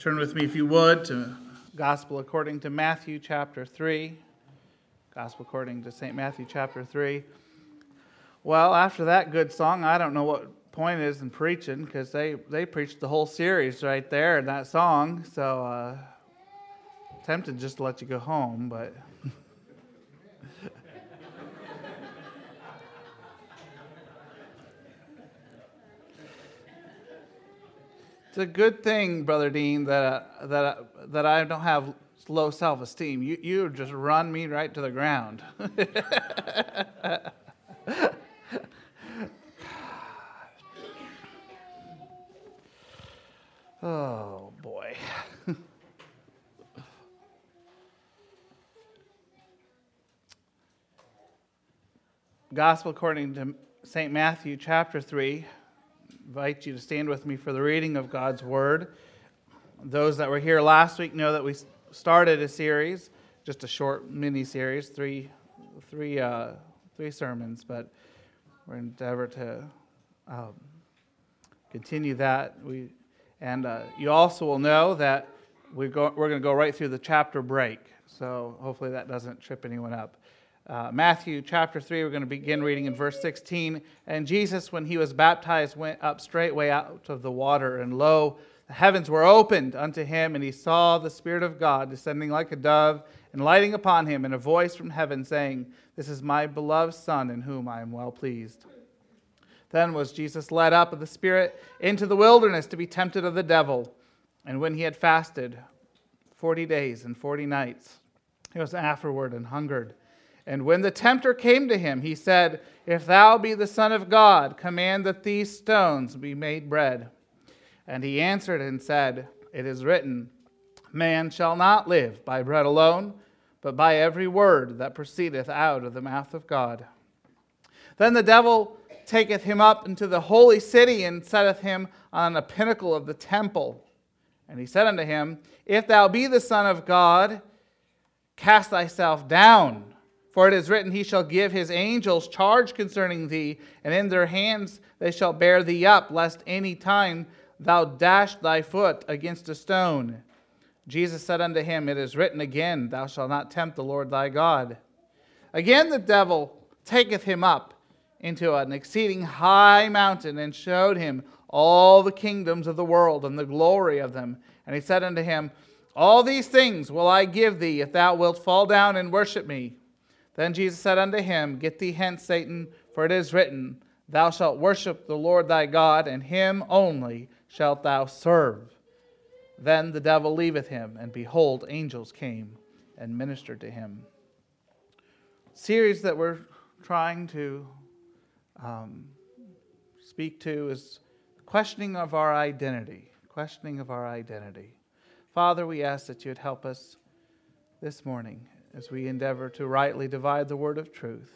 Turn with me, if you would, to Gospel according to Matthew chapter 3. Gospel according to St. Matthew chapter 3. Well, after that good song, I don't know what point is in preaching because they, they preached the whole series right there in that song. So, uh, tempted just to let you go home, but. It's a good thing, Brother Dean, that, uh, that, uh, that I don't have low self esteem. You, you just run me right to the ground. oh, boy. Gospel according to St. Matthew, chapter 3 invite you to stand with me for the reading of God's Word. Those that were here last week know that we started a series, just a short mini series, three, three, uh, three sermons, but we're endeavor to um, continue that. We, and uh, you also will know that we go, we're going to go right through the chapter break, so hopefully that doesn't trip anyone up. Uh, Matthew chapter 3, we're going to begin reading in verse 16. And Jesus, when he was baptized, went up straightway out of the water, and lo, the heavens were opened unto him, and he saw the Spirit of God descending like a dove and lighting upon him, and a voice from heaven saying, This is my beloved Son, in whom I am well pleased. Then was Jesus led up of the Spirit into the wilderness to be tempted of the devil. And when he had fasted forty days and forty nights, he was afterward and hungered. And when the tempter came to him, he said, If thou be the Son of God, command that these stones be made bread. And he answered and said, It is written, Man shall not live by bread alone, but by every word that proceedeth out of the mouth of God. Then the devil taketh him up into the holy city and setteth him on a pinnacle of the temple. And he said unto him, If thou be the Son of God, cast thyself down. For it is written, He shall give His angels charge concerning thee, and in their hands they shall bear thee up, lest any time thou dash thy foot against a stone. Jesus said unto him, It is written again, Thou shalt not tempt the Lord thy God. Again the devil taketh him up into an exceeding high mountain, and showed him all the kingdoms of the world and the glory of them. And he said unto him, All these things will I give thee, if thou wilt fall down and worship me. Then Jesus said unto him, Get thee hence, Satan, for it is written, Thou shalt worship the Lord thy God, and him only shalt thou serve. Then the devil leaveth him, and behold, angels came and ministered to him. Series that we're trying to um, speak to is questioning of our identity. Questioning of our identity. Father, we ask that you'd help us this morning as we endeavor to rightly divide the word of truth.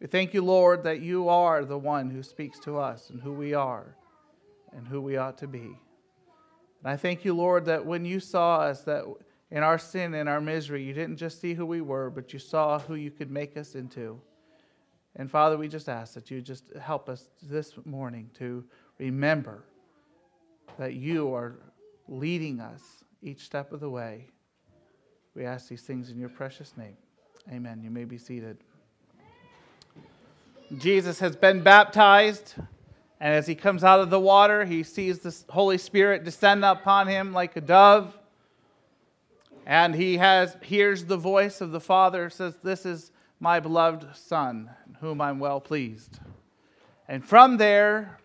We thank you, Lord, that you are the one who speaks to us and who we are and who we ought to be. And I thank you, Lord, that when you saw us, that in our sin and our misery, you didn't just see who we were, but you saw who you could make us into. And Father, we just ask that you just help us this morning to remember that you are leading us each step of the way. We ask these things in your precious name. Amen. You may be seated. Jesus has been baptized, and as he comes out of the water, he sees the Holy Spirit descend upon him like a dove. And he has hears the voice of the Father says, "This is my beloved Son, in whom I'm well pleased." And from there,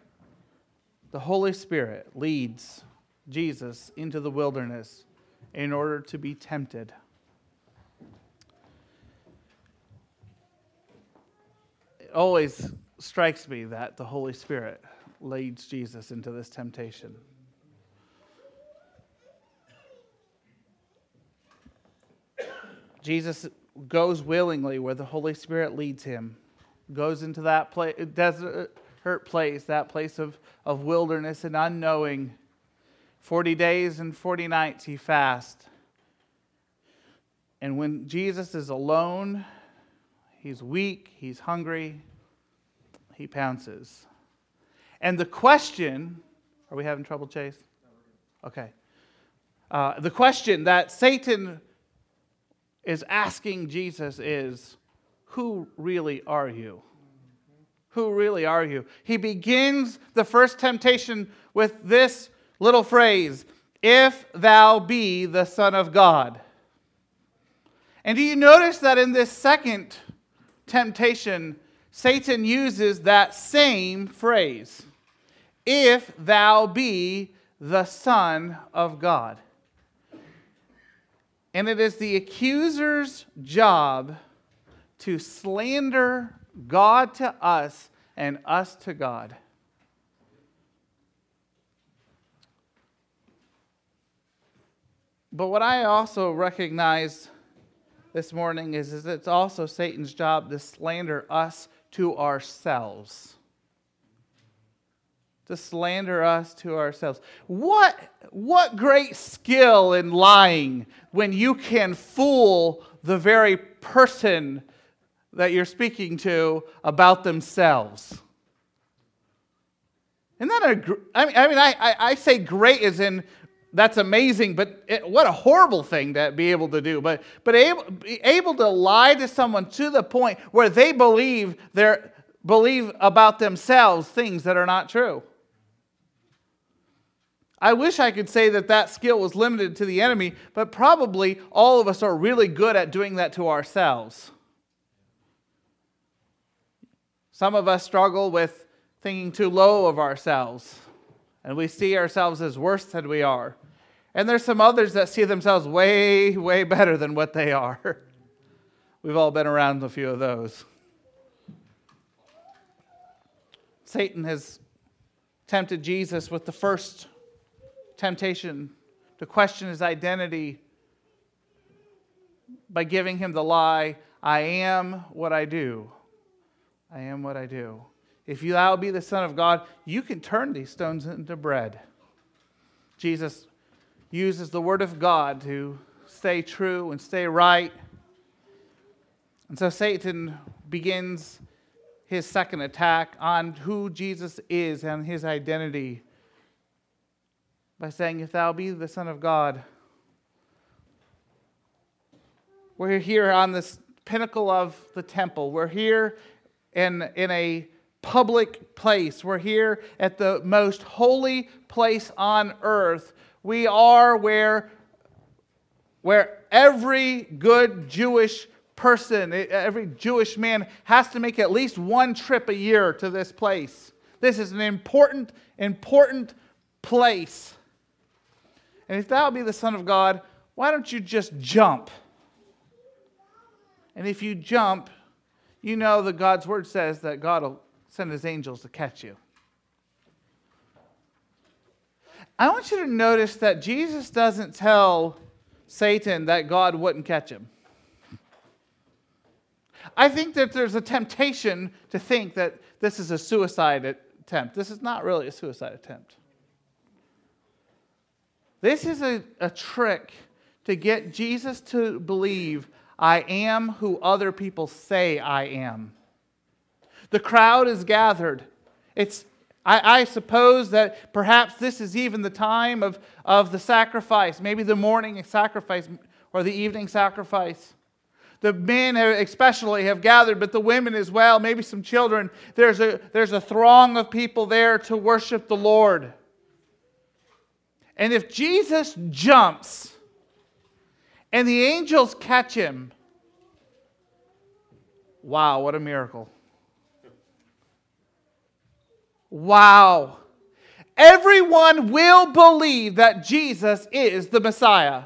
the Holy Spirit leads Jesus into the wilderness in order to be tempted. It always strikes me that the Holy Spirit leads Jesus into this temptation. Jesus goes willingly where the Holy Spirit leads him, goes into that place, desert place, that place of, of wilderness and unknowing 40 days and 40 nights he fasts. And when Jesus is alone, he's weak, he's hungry, he pounces. And the question are we having trouble, Chase? Okay. Uh, the question that Satan is asking Jesus is, Who really are you? Who really are you? He begins the first temptation with this little phrase If thou be the Son of God. And do you notice that in this second temptation, Satan uses that same phrase If thou be the Son of God. And it is the accuser's job to slander God to us and us to God. But what I also recognize this morning is, is it's also Satan's job to slander us to ourselves to slander us to ourselves. What, what great skill in lying when you can fool the very person that you're speaking to about themselves. Isn't that a, I mean, I, mean I, I say great as in that's amazing, but it, what a horrible thing to be able to do. But, but able, be able to lie to someone to the point where they believe, they believe about themselves things that are not true. I wish I could say that that skill was limited to the enemy, but probably all of us are really good at doing that to ourselves. Some of us struggle with thinking too low of ourselves, and we see ourselves as worse than we are. And there's some others that see themselves way, way better than what they are. We've all been around a few of those. Satan has tempted Jesus with the first temptation to question his identity by giving him the lie I am what I do. I am what I do. If you thou be the Son of God, you can turn these stones into bread. Jesus uses the Word of God to stay true and stay right. And so Satan begins his second attack on who Jesus is and his identity by saying, If thou be the Son of God. We're here on this pinnacle of the temple. We're here in, in a public place. We're here at the most holy place on earth. We are where, where every good Jewish person, every Jewish man has to make at least one trip a year to this place. This is an important, important place. And if thou be the Son of God, why don't you just jump? And if you jump, you know that God's word says that God will send his angels to catch you. I want you to notice that Jesus doesn't tell Satan that God wouldn't catch him. I think that there's a temptation to think that this is a suicide attempt. This is not really a suicide attempt. This is a, a trick to get Jesus to believe I am who other people say I am. The crowd is gathered. It's, I, I, suppose that perhaps this is even the time of, of the sacrifice, maybe the morning sacrifice or the evening sacrifice. The men especially have gathered, but the women as well, maybe some children. There's a, there's a throng of people there to worship the Lord. And if Jesus jumps and the angels catch him, wow, what a miracle. Wow. Everyone will believe that Jesus is the Messiah.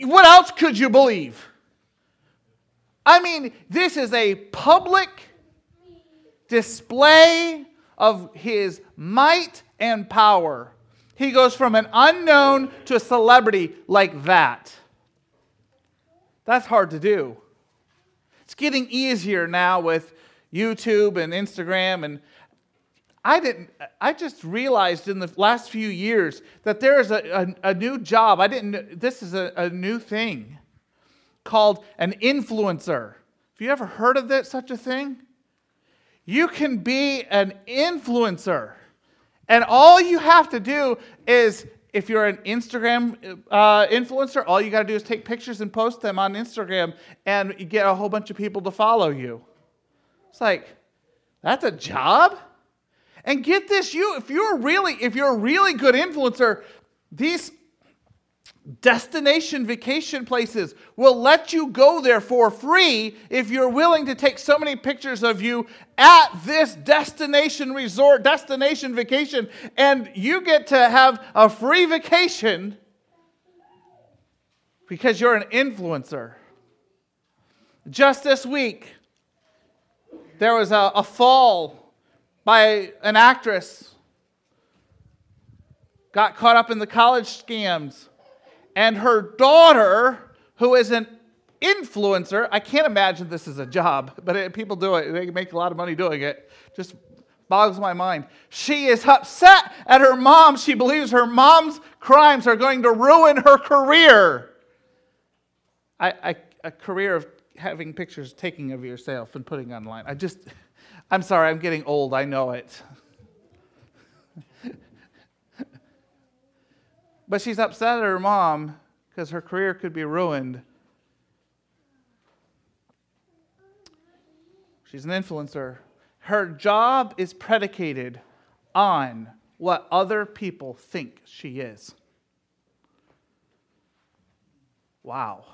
What else could you believe? I mean, this is a public display of his might and power. He goes from an unknown to a celebrity like that. That's hard to do. It's getting easier now with YouTube and Instagram and I didn't I just realized in the last few years that there is a, a, a new job. I didn't this is a, a new thing called an influencer. Have you ever heard of that such a thing? You can be an influencer. And all you have to do is if you're an Instagram uh, influencer, all you got to do is take pictures and post them on Instagram, and you get a whole bunch of people to follow you. It's like, that's a job? And get this, you if you're really if you're a really good influencer, these destination vacation places will let you go there for free if you're willing to take so many pictures of you at this destination resort, destination vacation, and you get to have a free vacation because you're an influencer. Just this week, there was a, a fall by an actress, got caught up in the college scams and her daughter, who is an influencer, I can't imagine this is a job, but it, people do it. They make a lot of money doing it. Just boggles my mind. She is upset at her mom. She believes her mom's crimes are going to ruin her career. I, I, a career of having pictures taking of yourself and putting online. I just, I'm sorry, I'm getting old. I know it. But she's upset at her mom because her career could be ruined. She's an influencer. Her job is predicated on what other people think she is. Wow.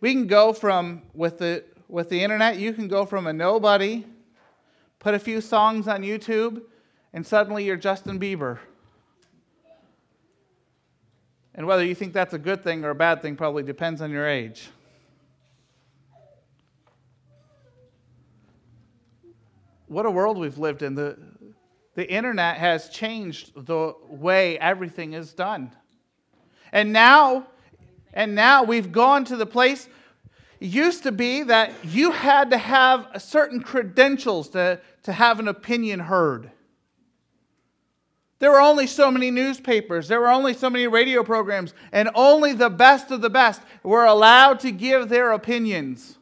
We can go from, with the, with the internet, you can go from a nobody, put a few songs on YouTube, and suddenly you're Justin Bieber. And whether you think that's a good thing or a bad thing probably depends on your age. What a world we've lived in. The, the internet has changed the way everything is done. And now, and now we've gone to the place it used to be that you had to have certain credentials to, to have an opinion heard. There were only so many newspapers, there were only so many radio programs, and only the best of the best were allowed to give their opinions.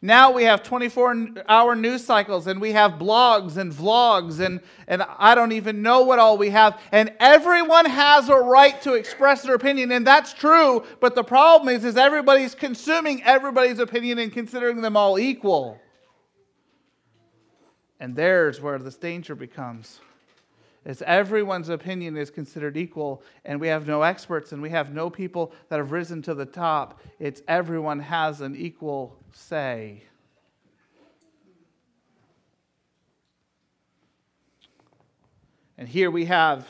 Now we have 24 hour news cycles and we have blogs and vlogs and, and I don't even know what all we have. And everyone has a right to express their opinion, and that's true. But the problem is, is everybody's consuming everybody's opinion and considering them all equal. And there's where this danger becomes is everyone's opinion is considered equal, and we have no experts and we have no people that have risen to the top. It's everyone has an equal say. And here we have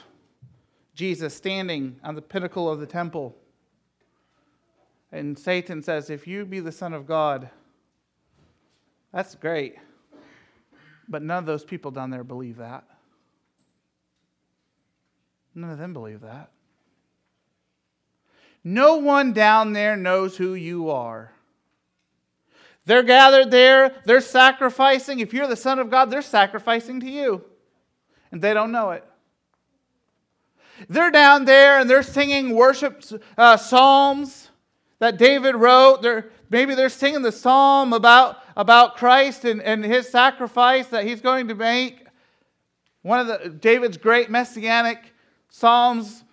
Jesus standing on the pinnacle of the temple. And Satan says, If you be the Son of God, that's great. But none of those people down there believe that. None of them believe that. No one down there knows who you are. They're gathered there, they're sacrificing. If you're the Son of God, they're sacrificing to you. And they don't know it. They're down there and they're singing worship uh, psalms that David wrote. They're, maybe they're singing the psalm about, about Christ and, and his sacrifice that he's going to make. One of the David's great messianic Psalms,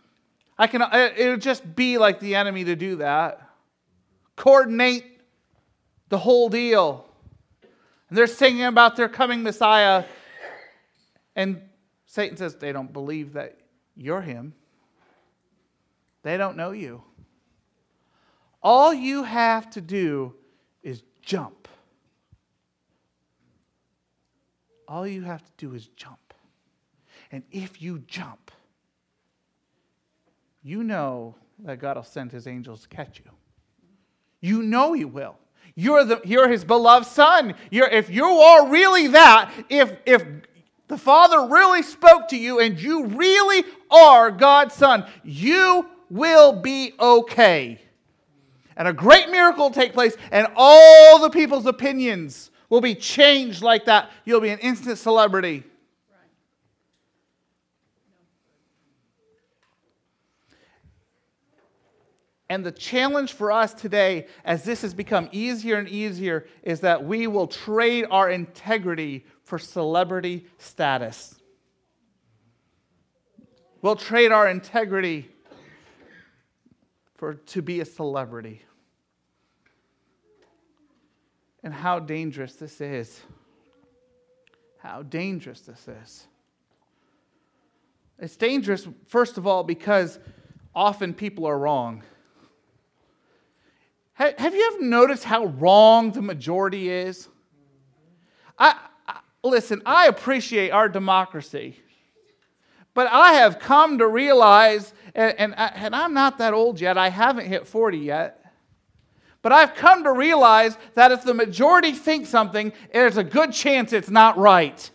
I can, it would just be like the enemy to do that. Coordinate the whole deal. And they're singing about their coming Messiah. And Satan says, they don't believe that you're him. They don't know you. All you have to do is jump. All you have to do is jump. And if you jump, you know that God will send his angels to catch you. You know he will. You're, the, you're his beloved son. You're, if you are really that, if, if the Father really spoke to you and you really are God's son, you will be okay. And a great miracle will take place, and all the people's opinions will be changed like that. You'll be an instant celebrity. And the challenge for us today, as this has become easier and easier, is that we will trade our integrity for celebrity status. We'll trade our integrity for to be a celebrity. And how dangerous this is. How dangerous this is. It's dangerous, first of all, because often people are wrong. Have you ever noticed how wrong the majority is? I, I, listen, I appreciate our democracy, but I have come to realize, and, and, and I'm not that old yet, I haven't hit 40 yet. But I've come to realize that if the majority thinks something, there's a good chance it's not right.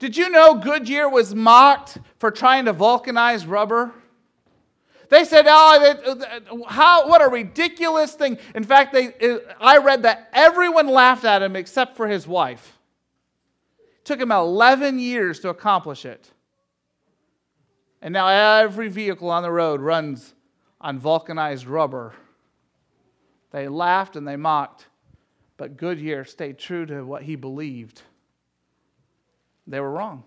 Did you know Goodyear was mocked for trying to vulcanize rubber? They said, "Oh, how what a ridiculous thing!" In fact, they, I read that everyone laughed at him except for his wife. It took him 11 years to accomplish it, and now every vehicle on the road runs on vulcanized rubber. They laughed and they mocked, but Goodyear stayed true to what he believed. They were wrong.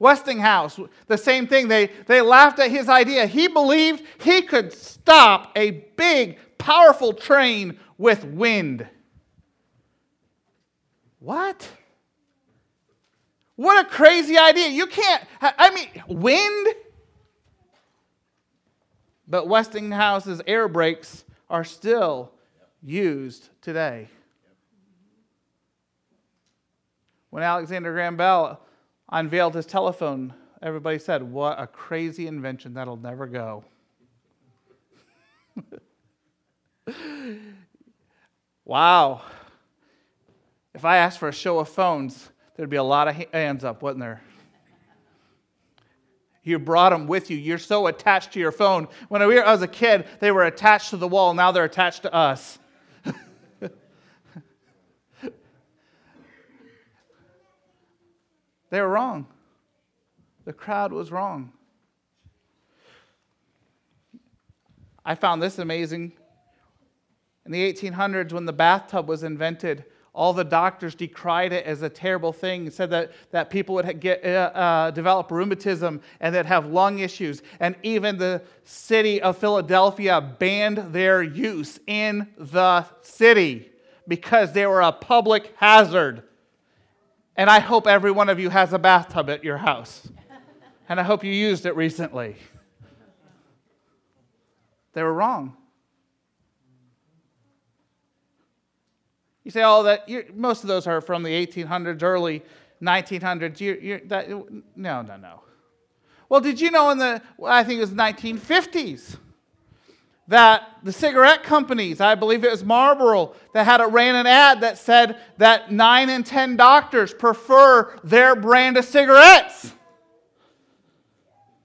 Westinghouse, the same thing. They, they laughed at his idea. He believed he could stop a big, powerful train with wind. What? What a crazy idea. You can't, I mean, wind? But Westinghouse's air brakes are still used today. When Alexander Graham Bell unveiled his telephone, everybody said, What a crazy invention that'll never go. wow. If I asked for a show of phones, there'd be a lot of hands up, wouldn't there? You brought them with you. You're so attached to your phone. When I was a kid, they were attached to the wall. Now they're attached to us. They were wrong. The crowd was wrong. I found this amazing. In the 1800s, when the bathtub was invented, all the doctors decried it as a terrible thing, said that, that people would get, uh, uh, develop rheumatism and that have lung issues. And even the city of Philadelphia banned their use in the city because they were a public hazard. And I hope every one of you has a bathtub at your house. And I hope you used it recently. They were wrong. You say, oh, that most of those are from the 1800s, early 1900s. You're, you're, that, no, no, no. Well, did you know in the, I think it was 1950s, that the cigarette companies, I believe it was Marlboro, that had a, ran an ad that said that nine in ten doctors prefer their brand of cigarettes.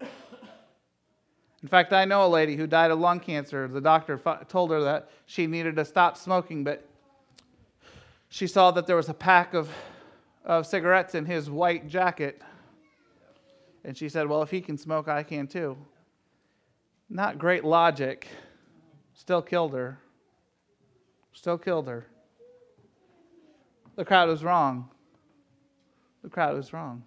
In fact, I know a lady who died of lung cancer. The doctor told her that she needed to stop smoking, but she saw that there was a pack of, of cigarettes in his white jacket. And she said, Well, if he can smoke, I can too. Not great logic. Still killed her. Still killed her. The crowd was wrong. The crowd was wrong.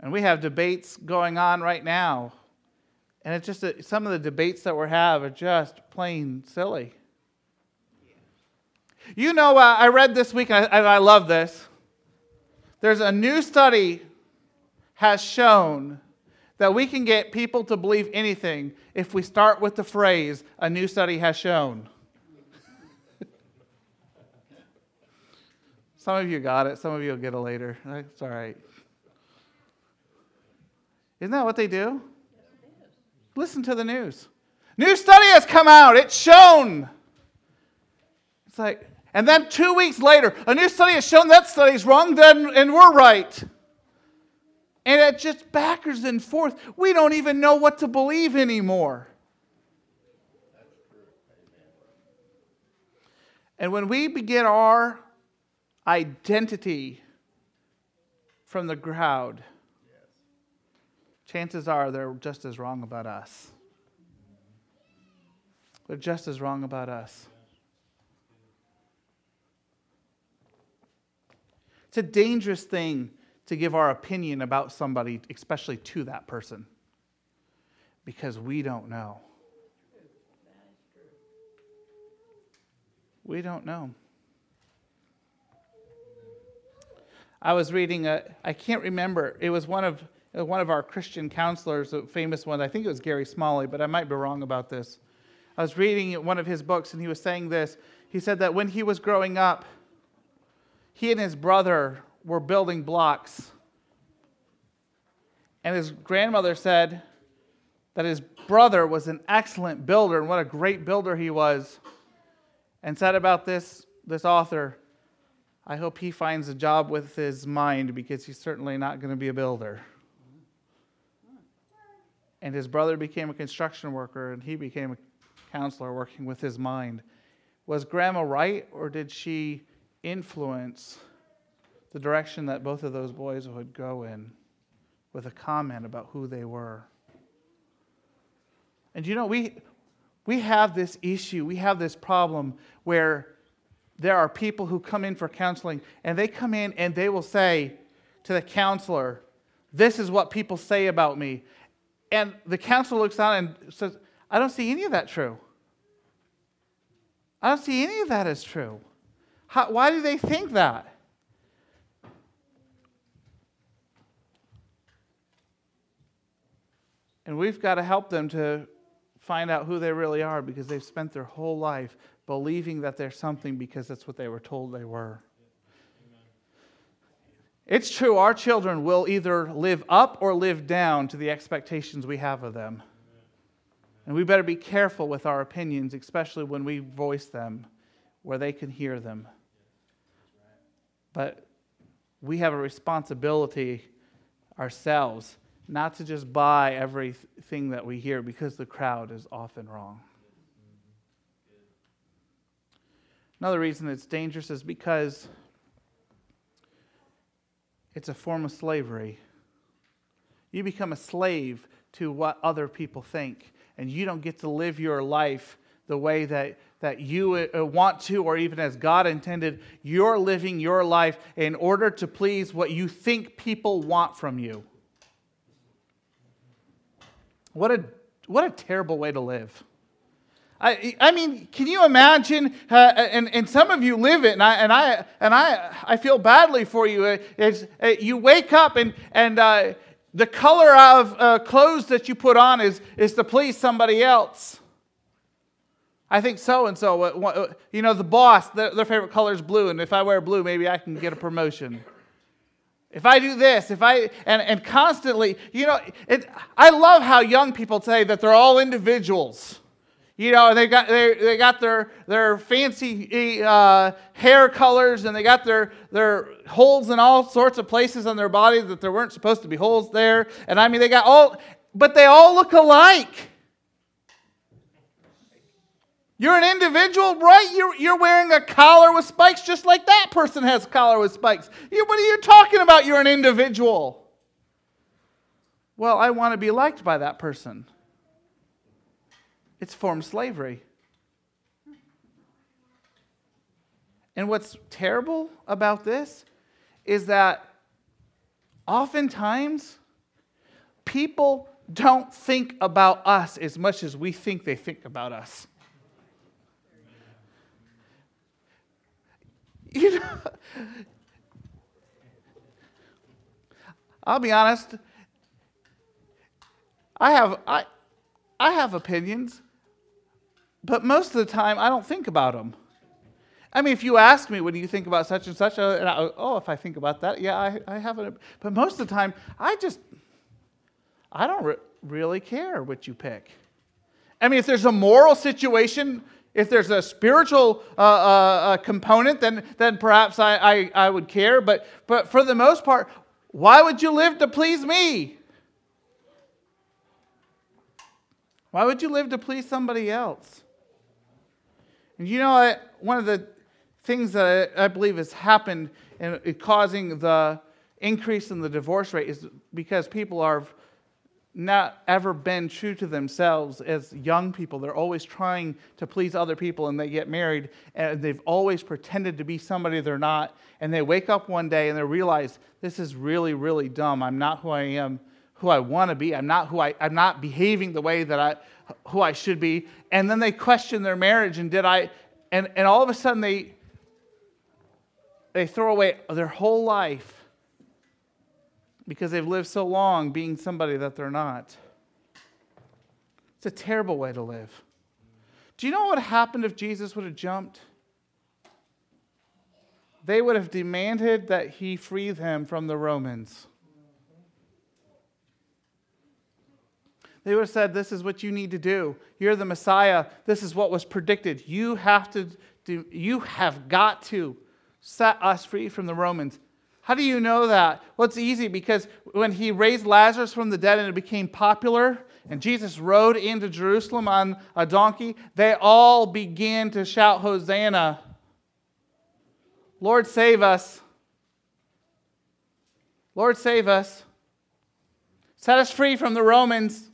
And we have debates going on right now. And it's just that some of the debates that we have are just plain silly. You know, uh, I read this week, and I, I love this. There's a new study has shown that we can get people to believe anything if we start with the phrase, a new study has shown. some of you got it, some of you will get it later. It's all right. Isn't that what they do? Listen to the news. New study has come out, it's shown. It's like, and then two weeks later, a new study has shown that study's wrong, then, and we're right. And it just backwards and forth. We don't even know what to believe anymore. And when we begin our identity from the crowd, chances are they're just as wrong about us. They're just as wrong about us. It's a dangerous thing to give our opinion about somebody, especially to that person, because we don't know. We don't know. I was reading a, I can't remember, it was one of, one of our Christian counselors, a famous one, I think it was Gary Smalley, but I might be wrong about this. I was reading one of his books and he was saying this. He said that when he was growing up, he and his brother were building blocks. And his grandmother said that his brother was an excellent builder and what a great builder he was. And said about this, this author, I hope he finds a job with his mind because he's certainly not going to be a builder. And his brother became a construction worker and he became a counselor working with his mind. Was grandma right or did she influence the direction that both of those boys would go in with a comment about who they were? And you know, we, we have this issue, we have this problem where there are people who come in for counseling and they come in and they will say to the counselor, This is what people say about me. And the counselor looks down and says, I don't see any of that true. I don't see any of that as true. How, why do they think that? And we've got to help them to find out who they really are because they've spent their whole life believing that they're something because that's what they were told they were. It's true, our children will either live up or live down to the expectations we have of them. And we better be careful with our opinions, especially when we voice them where they can hear them. But we have a responsibility ourselves not to just buy everything that we hear because the crowd is often wrong. Another reason it's dangerous is because it's a form of slavery. You become a slave to what other people think, and you don't get to live your life the way that, that you uh, want to, or even as God intended. You're living your life in order to please what you think people want from you. What a, what a terrible way to live. I, I mean, can you imagine? Uh, and, and some of you live it, and I, and I, and I, I feel badly for you. Uh, it's, uh, you wake up, and, and uh, the color of uh, clothes that you put on is, is to please somebody else. I think so and so. You know, the boss, their, their favorite color is blue, and if I wear blue, maybe I can get a promotion. If I do this, if I, and, and constantly, you know, it, I love how young people say that they're all individuals. You know, they got, they, they got their, their fancy uh, hair colors and they got their, their holes in all sorts of places on their body that there weren't supposed to be holes there. And I mean, they got all, but they all look alike. You're an individual, right? You're, you're wearing a collar with spikes just like that person has a collar with spikes. You, what are you talking about? You're an individual. Well, I want to be liked by that person. It's formed slavery. And what's terrible about this is that oftentimes people don't think about us as much as we think they think about us. You know, I'll be honest. I have I, I have opinions, but most of the time, I don't think about them. I mean, if you ask me, what do you think about such and such? And I, oh, if I think about that, yeah, I, I have it. But most of the time, I just, I don't re- really care what you pick. I mean, if there's a moral situation, if there's a spiritual uh, uh, uh component, then, then perhaps I, I, I would care. But, but for the most part, why would you live to please me? Why would you live to please somebody else? And you know, I, one of the things that I, I believe has happened and causing the increase in the divorce rate is because people are not ever been true to themselves as young people. They're always trying to please other people and they get married and they've always pretended to be somebody they're not. And they wake up one day and they realize this is really, really dumb. I'm not who I am, who I want to be. I'm not who I, I'm not behaving the way that I, who I should be. And then they question their marriage and did I, and, and all of a sudden they, they throw away their whole life because they've lived so long being somebody that they're not. It's a terrible way to live. Do you know what happened if Jesus would have jumped? They would have demanded that he free them from the Romans. They would have said, This is what you need to do. You're the Messiah. This is what was predicted. You have to do, you have got to set us free from the Romans. How do you know that? Well, it's easy because when he raised Lazarus from the dead and it became popular, and Jesus rode into Jerusalem on a donkey, they all began to shout, Hosanna! Lord, save us. Lord, save us. Set us free from the Romans.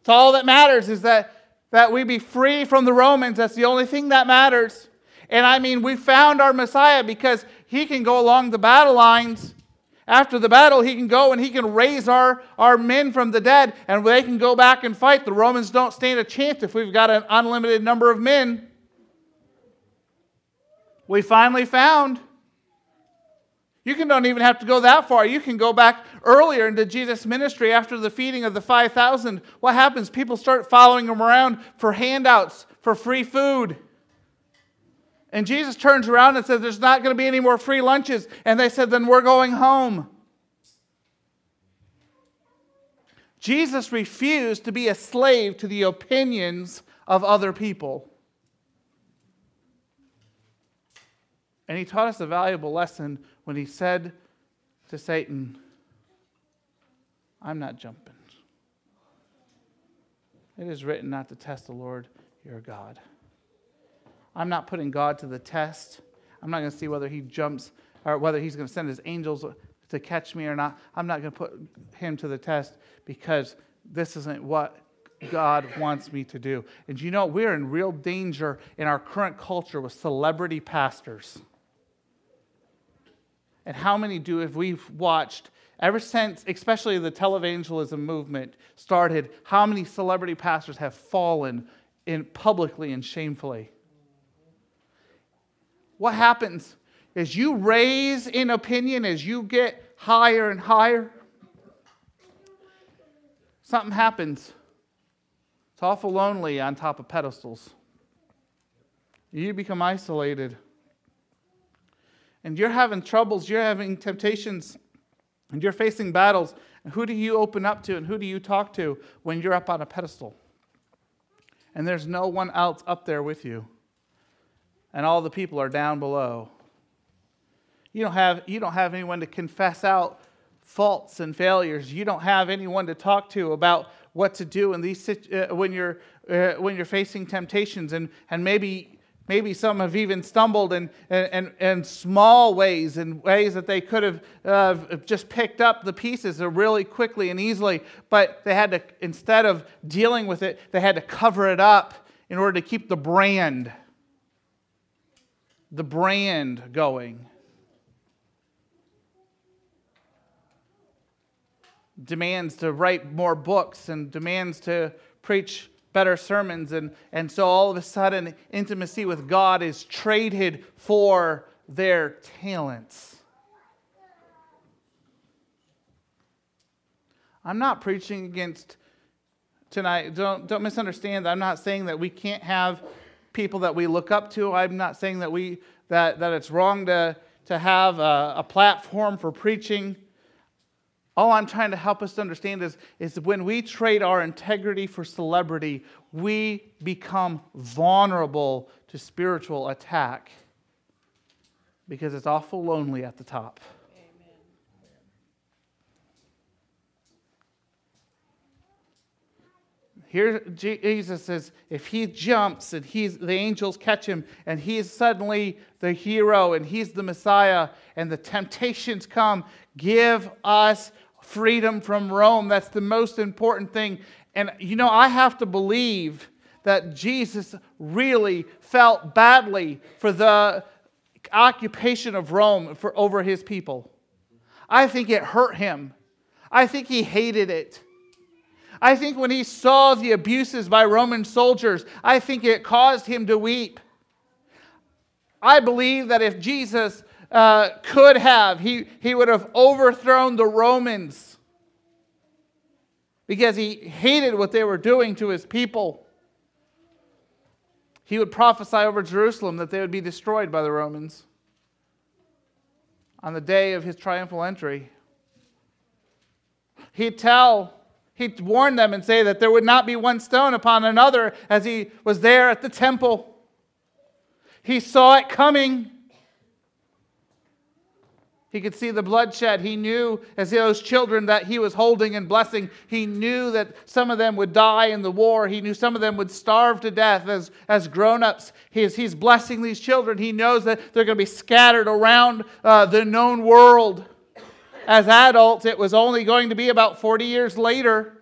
It's all that matters is that, that we be free from the Romans. That's the only thing that matters. And I mean, we found our Messiah because he can go along the battle lines. After the battle, he can go and he can raise our, our men from the dead and they can go back and fight. The Romans don't stand a chance if we've got an unlimited number of men. We finally found. You can don't even have to go that far. You can go back earlier into Jesus' ministry after the feeding of the 5,000. What happens? People start following him around for handouts, for free food. And Jesus turns around and says, There's not going to be any more free lunches. And they said, Then we're going home. Jesus refused to be a slave to the opinions of other people. And he taught us a valuable lesson when he said to Satan, I'm not jumping. It is written not to test the Lord your God. I'm not putting God to the test. I'm not going to see whether he jumps or whether he's going to send his angels to catch me or not. I'm not going to put him to the test because this isn't what God wants me to do. And you know, we're in real danger in our current culture with celebrity pastors. And how many do have we've watched ever since, especially the televangelism movement started, how many celebrity pastors have fallen in publicly and shamefully? What happens is you raise in opinion as you get higher and higher. Something happens. It's awful lonely on top of pedestals. You become isolated. And you're having troubles, you're having temptations, and you're facing battles. And who do you open up to and who do you talk to when you're up on a pedestal? And there's no one else up there with you and all the people are down below. You don't have, you don't have anyone to confess out faults and failures. You don't have anyone to talk to about what to do in these uh, when you're uh, when you're facing temptations and and maybe maybe some have even stumbled in, in, in small ways in ways that they could have uh, just picked up the pieces really quickly and easily but they had to instead of dealing with it they had to cover it up in order to keep the brand the brand going. Demands to write more books and demands to preach better sermons. And, and so all of a sudden, intimacy with God is traded for their talents. I'm not preaching against tonight. Don't, don't misunderstand. I'm not saying that we can't have people that we look up to. I'm not saying that, we, that, that it's wrong to, to have a, a platform for preaching. All I'm trying to help us understand is, is when we trade our integrity for celebrity, we become vulnerable to spiritual attack because it's awful lonely at the top. Here Jesus says, if he jumps and he's, the angels catch him and he's suddenly the hero and he's the Messiah and the temptations come, give us freedom from Rome. That's the most important thing. And you know, I have to believe that Jesus really felt badly for the occupation of Rome for, over his people. I think it hurt him. I think he hated it. I think when he saw the abuses by Roman soldiers, I think it caused him to weep. I believe that if Jesus uh, could have, he, he would have overthrown the Romans because he hated what they were doing to his people. He would prophesy over Jerusalem that they would be destroyed by the Romans on the day of his triumphal entry. He'd tell, he'd warn them and say that there would not be one stone upon another as he was there at the temple. He saw it coming. He could see the bloodshed. He knew, as those children that he was holding and blessing, he knew that some of them would die in the war. He knew some of them would starve to death as, as grown ups. He's, he's blessing these children. He knows that they're going to be scattered around uh, the known world. As adults, it was only going to be about 40 years later.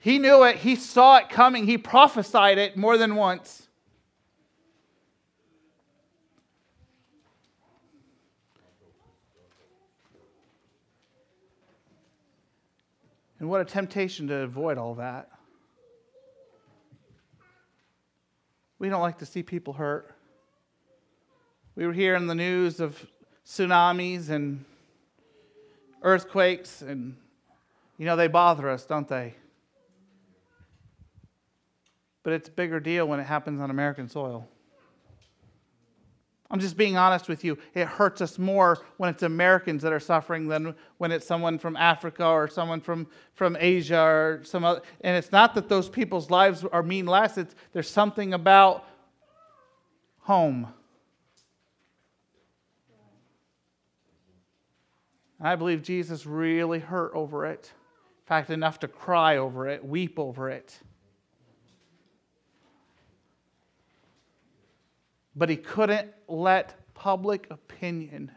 He knew it. He saw it coming. He prophesied it more than once. And what a temptation to avoid all that. We don't like to see people hurt. We were hearing the news of tsunamis and earthquakes, and you know, they bother us, don't they? But it's a bigger deal when it happens on American soil. I'm just being honest with you. It hurts us more when it's Americans that are suffering than when it's someone from Africa or someone from, from Asia or some other. And it's not that those people's lives are mean less, it's, there's something about home. I believe Jesus really hurt over it. In fact, enough to cry over it, weep over it. But he couldn't let public opinion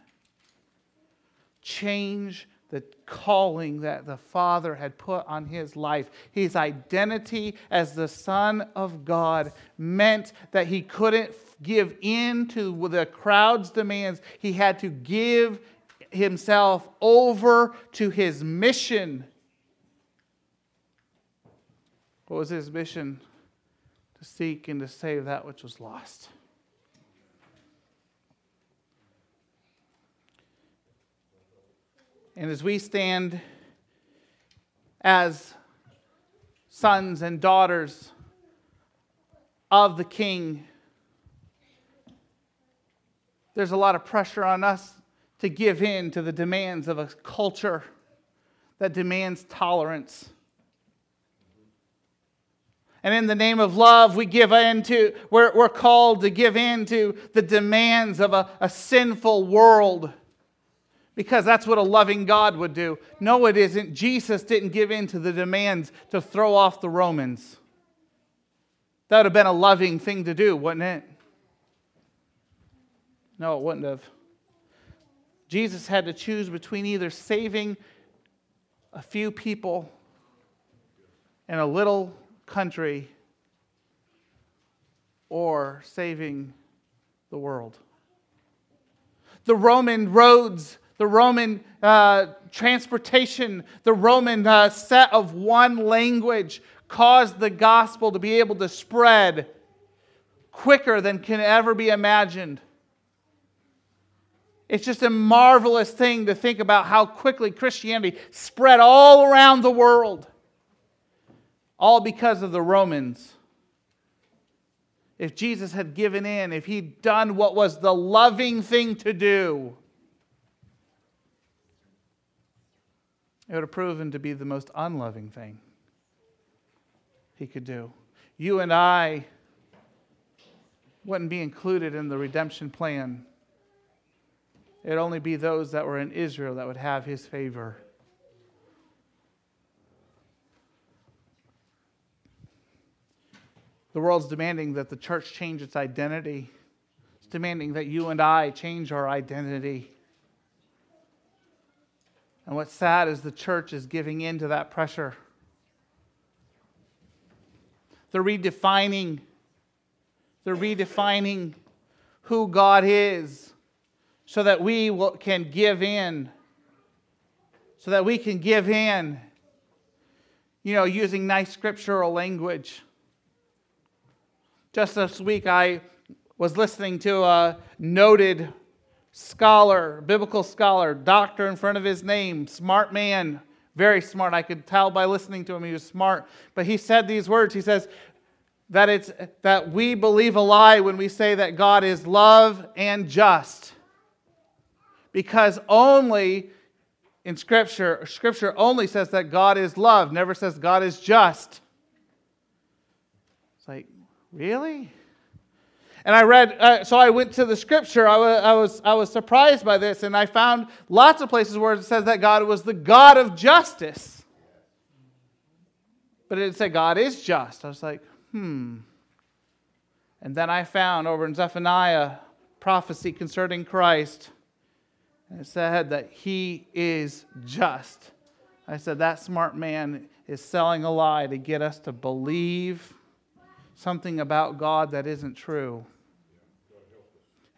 change the calling that the Father had put on his life. His identity as the Son of God meant that he couldn't give in to the crowd's demands. He had to give himself over to his mission. What was his mission? To seek and to save that which was lost. And as we stand as sons and daughters of the King, there's a lot of pressure on us to give in to the demands of a culture that demands tolerance. And in the name of love, we give in to, we're, we're called to give in to the demands of a, a sinful world because that's what a loving God would do. No, it isn't. Jesus didn't give in to the demands to throw off the Romans. That would have been a loving thing to do, wouldn't it? No, it wouldn't have. Jesus had to choose between either saving a few people in a little country or saving the world. The Roman roads the Roman uh, transportation, the Roman uh, set of one language caused the gospel to be able to spread quicker than can ever be imagined. It's just a marvelous thing to think about how quickly Christianity spread all around the world, all because of the Romans. If Jesus had given in, if he'd done what was the loving thing to do, it would have proven to be the most unloving thing he could do. You and I wouldn't be included in the redemption plan. It'd only be those that were in Israel that would have his favor. The world's demanding that the church change its identity. It's demanding that you and I change our identity. And what's sad is the church is giving in to that pressure. They're redefining, they're redefining who God is so that we will, can give in. So that we can give in, you know, using nice scriptural language. Just this week, I was listening to a noted scholar, biblical scholar, doctor in front of his name, smart man, very smart. I could tell by listening to him he was smart. But he said these words. He says that it's that we believe a lie when we say that God is love and just. Because only in scripture scripture only says that God is love, never says God is just. It's like, really? And I read, uh, so I went to the scripture. I was, I, was, I was surprised by this, and I found lots of places where it says that God was the God of justice. But it didn't say God is just. I was like, hmm. And then I found over in Zephaniah prophecy concerning Christ, and it said that he is just. I said, that smart man is selling a lie to get us to believe something about God that isn't true.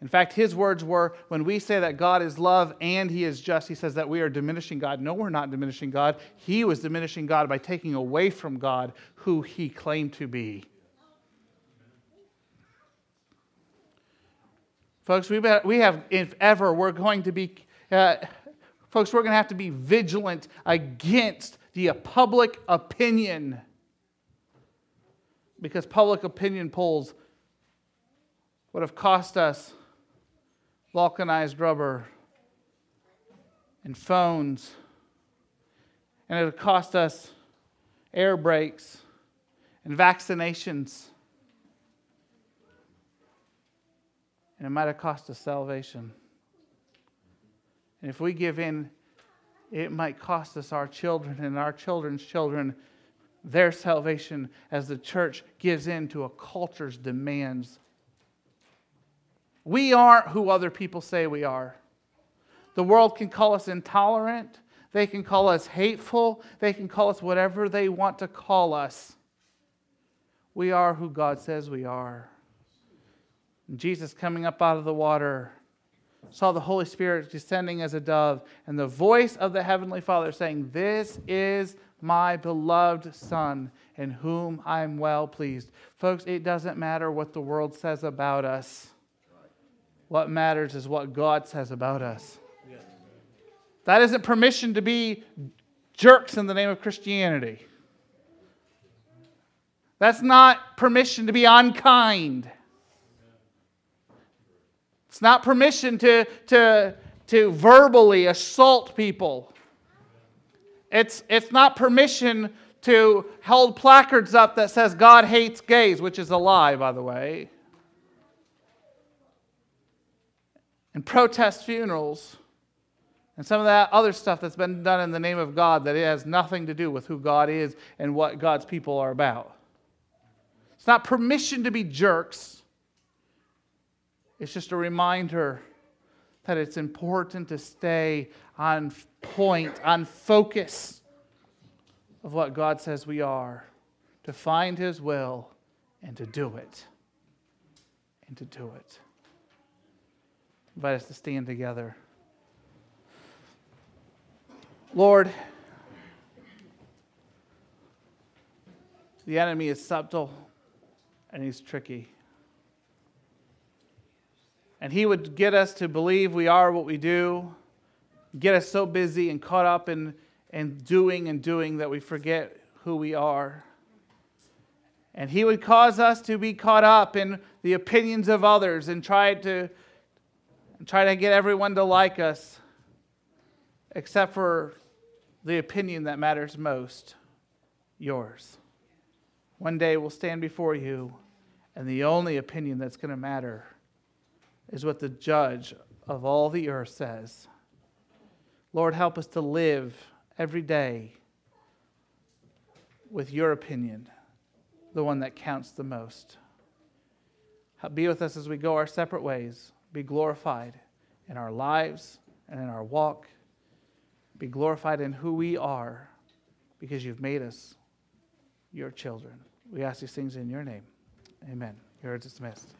In fact, his words were when we say that God is love and he is just, he says that we are diminishing God. No, we're not diminishing God. He was diminishing God by taking away from God who he claimed to be. Folks, we, we have, if ever, we're going to be, uh, folks, we're going to have to be vigilant against the public opinion because public opinion polls would have cost us vulcanized rubber and phones, and it would cost us air brakes and vaccinations. And it might have cost us salvation. And if we give in, it might cost us our children and our children's children their salvation as the church gives in to a culture's demands. We aren't who other people say we are. The world can call us intolerant, they can call us hateful, they can call us whatever they want to call us. We are who God says we are. Jesus coming up out of the water saw the Holy Spirit descending as a dove, and the voice of the Heavenly Father saying, This is my beloved Son, in whom I'm well pleased. Folks, it doesn't matter what the world says about us. What matters is what God says about us. That isn't permission to be jerks in the name of Christianity. That's not permission to be unkind. It's not permission to, to, to verbally assault people. It's, it's not permission to hold placards up that says God hates gays, which is a lie, by the way. And protest funerals and some of that other stuff that's been done in the name of God that it has nothing to do with who God is and what God's people are about. It's not permission to be jerks. It's just a reminder that it's important to stay on point, on focus of what God says we are, to find His will and to do it. And to do it. Invite us to stand together. Lord, the enemy is subtle and he's tricky. And he would get us to believe we are what we do, get us so busy and caught up in, in doing and doing that we forget who we are. And he would cause us to be caught up in the opinions of others and try to, try to get everyone to like us, except for the opinion that matters most yours. One day we'll stand before you, and the only opinion that's going to matter is what the judge of all the earth says. Lord, help us to live every day with your opinion, the one that counts the most. Be with us as we go our separate ways. Be glorified in our lives and in our walk. be glorified in who we are because you've made us your children. We ask these things in your name. Amen. You're dismissed.